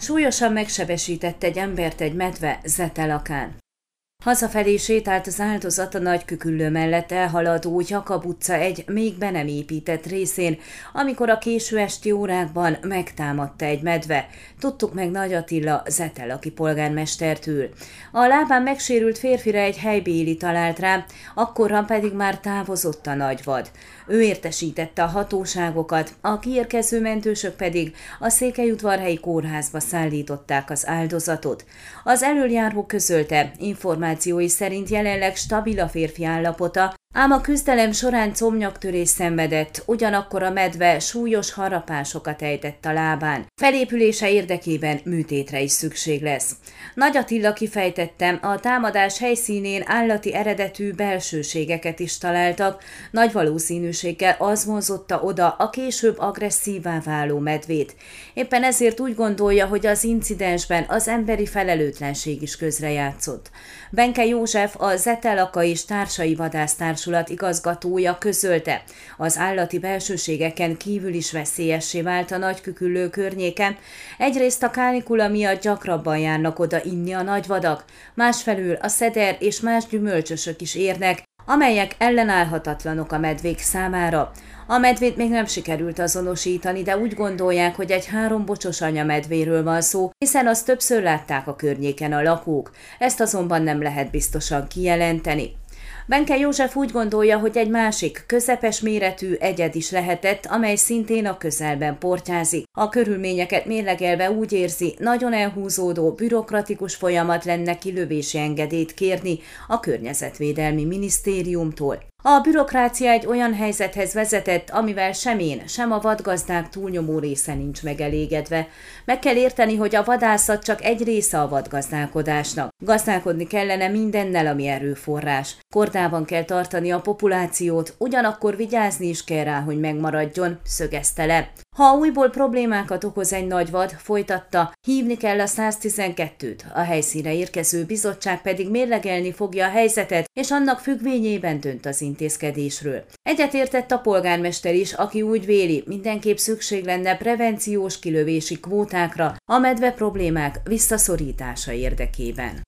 Súlyosan megsebesített egy embert egy medve Zetelakán. Hazafelé sétált az áldozat a nagyküküllő mellett elhaladó Jakab utca egy még be nem épített részén, amikor a késő esti órákban megtámadta egy medve. Tudtuk meg Nagy Attila Zetelaki polgármestertől. A lábán megsérült férfire egy helybéli talált rá, akkorra pedig már távozott a nagyvad. Ő értesítette a hatóságokat, a kiérkező mentősök pedig a Székelyudvarhelyi kórházba szállították az áldozatot. Az elöljáró közölte, információi szerint jelenleg stabil a férfi állapota, Ám a küzdelem során comnyaktörés szenvedett, ugyanakkor a medve súlyos harapásokat ejtett a lábán. Felépülése érdekében műtétre is szükség lesz. Nagy Attila kifejtettem, a támadás helyszínén állati eredetű belsőségeket is találtak, nagy valószínűséggel az vonzotta oda a később agresszívá váló medvét. Éppen ezért úgy gondolja, hogy az incidensben az emberi felelőtlenség is közrejátszott. Benke József, a Zetelaka és társai vadásztársulat igazgatója közölte, az állati belsőségeken kívül is veszélyessé vált a nagyküküllő környéken. Egyrészt a kánikula miatt gyakrabban járnak oda inni a nagyvadak, másfelül a szeder és más gyümölcsösök is érnek, amelyek ellenállhatatlanok a medvék számára. A medvét még nem sikerült azonosítani, de úgy gondolják, hogy egy három bocsos anyamedvéről van szó, hiszen azt többször látták a környéken a lakók. Ezt azonban nem lehet biztosan kijelenteni. Benke József úgy gondolja, hogy egy másik, közepes méretű egyed is lehetett, amely szintén a közelben portyázik. A körülményeket mérlegelve úgy érzi, nagyon elhúzódó, bürokratikus folyamat lenne kilövési engedélyt kérni a Környezetvédelmi Minisztériumtól. A bürokrácia egy olyan helyzethez vezetett, amivel sem én, sem a vadgazdák túlnyomó része nincs megelégedve. Meg kell érteni, hogy a vadászat csak egy része a vadgazdálkodásnak. Gazdálkodni kellene mindennel, ami erőforrás. Kordában kell tartani a populációt, ugyanakkor vigyázni is kell rá, hogy megmaradjon, szögezte le. Ha újból problémákat okoz egy nagy vad, folytatta, hívni kell a 112-t, a helyszíne érkező bizottság pedig mérlegelni fogja a helyzetet, és annak függvényében dönt az intézkedésről. Egyetértett a polgármester is, aki úgy véli, mindenképp szükség lenne prevenciós kilövési kvótákra a medve problémák visszaszorítása érdekében.